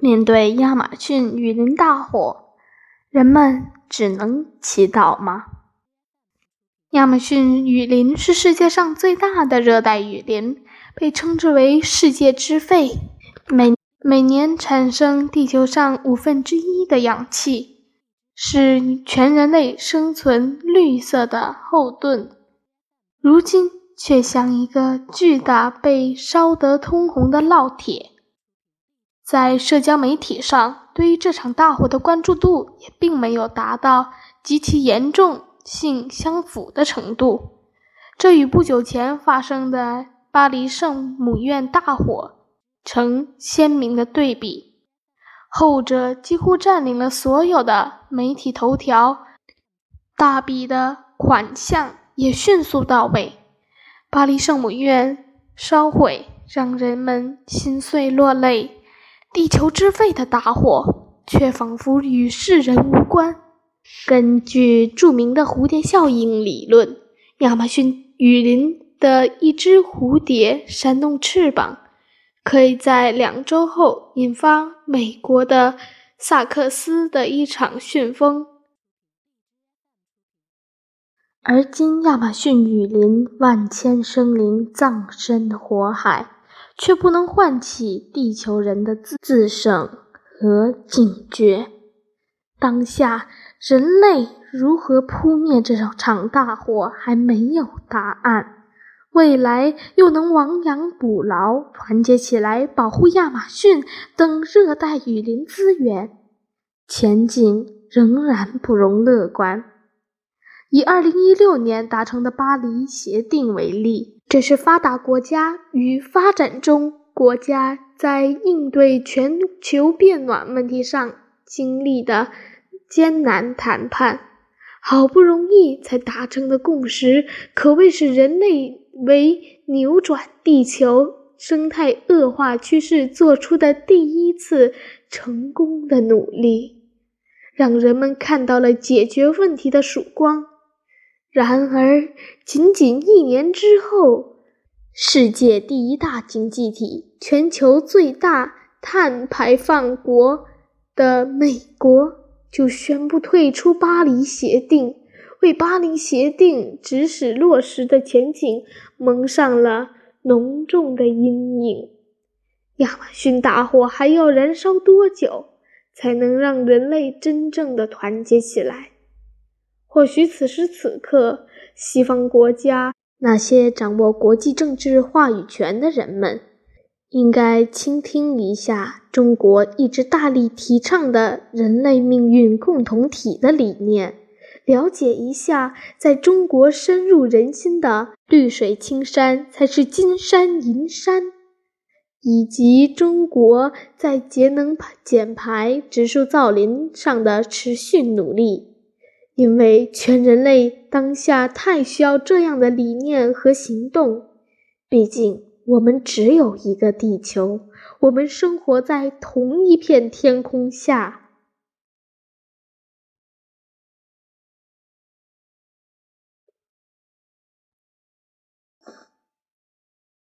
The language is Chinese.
面对亚马逊雨林大火，人们只能祈祷吗？亚马逊雨林是世界上最大的热带雨林，被称之为“世界之肺”，每每年产生地球上五分之一的氧气，是全人类生存绿色的后盾。如今却像一个巨大被烧得通红的烙铁。在社交媒体上，对于这场大火的关注度也并没有达到极其严重。性相符的程度，这与不久前发生的巴黎圣母院大火成鲜明的对比。后者几乎占领了所有的媒体头条，大笔的款项也迅速到位。巴黎圣母院烧毁，让人们心碎落泪；地球之肺的大火，却仿佛与世人无关。根据著名的蝴蝶效应理论，亚马逊雨林的一只蝴蝶扇动翅膀，可以在两周后引发美国的萨克斯的一场旋风。而今，亚马逊雨林万千生灵葬身火海，却不能唤起地球人的自自省和警觉。当下。人类如何扑灭这场大火还没有答案，未来又能亡羊补牢，团结起来保护亚马逊等热带雨林资源，前景仍然不容乐观。以2016年达成的巴黎协定为例，这是发达国家与发展中国家在应对全球变暖问题上经历的。艰难谈判，好不容易才达成的共识，可谓是人类为扭转地球生态恶化趋势做出的第一次成功的努力，让人们看到了解决问题的曙光。然而，仅仅一年之后，世界第一大经济体、全球最大碳排放国的美国。就宣布退出巴黎协定，为巴黎协定指使落实的前景蒙上了浓重的阴影。亚马逊大火还要燃烧多久，才能让人类真正的团结起来？或许此时此刻，西方国家那些掌握国际政治话语权的人们。应该倾听一下中国一直大力提倡的人类命运共同体的理念，了解一下在中国深入人心的“绿水青山才是金山银山”，以及中国在节能减排、植树造林上的持续努力。因为全人类当下太需要这样的理念和行动，毕竟。我们只有一个地球，我们生活在同一片天空下。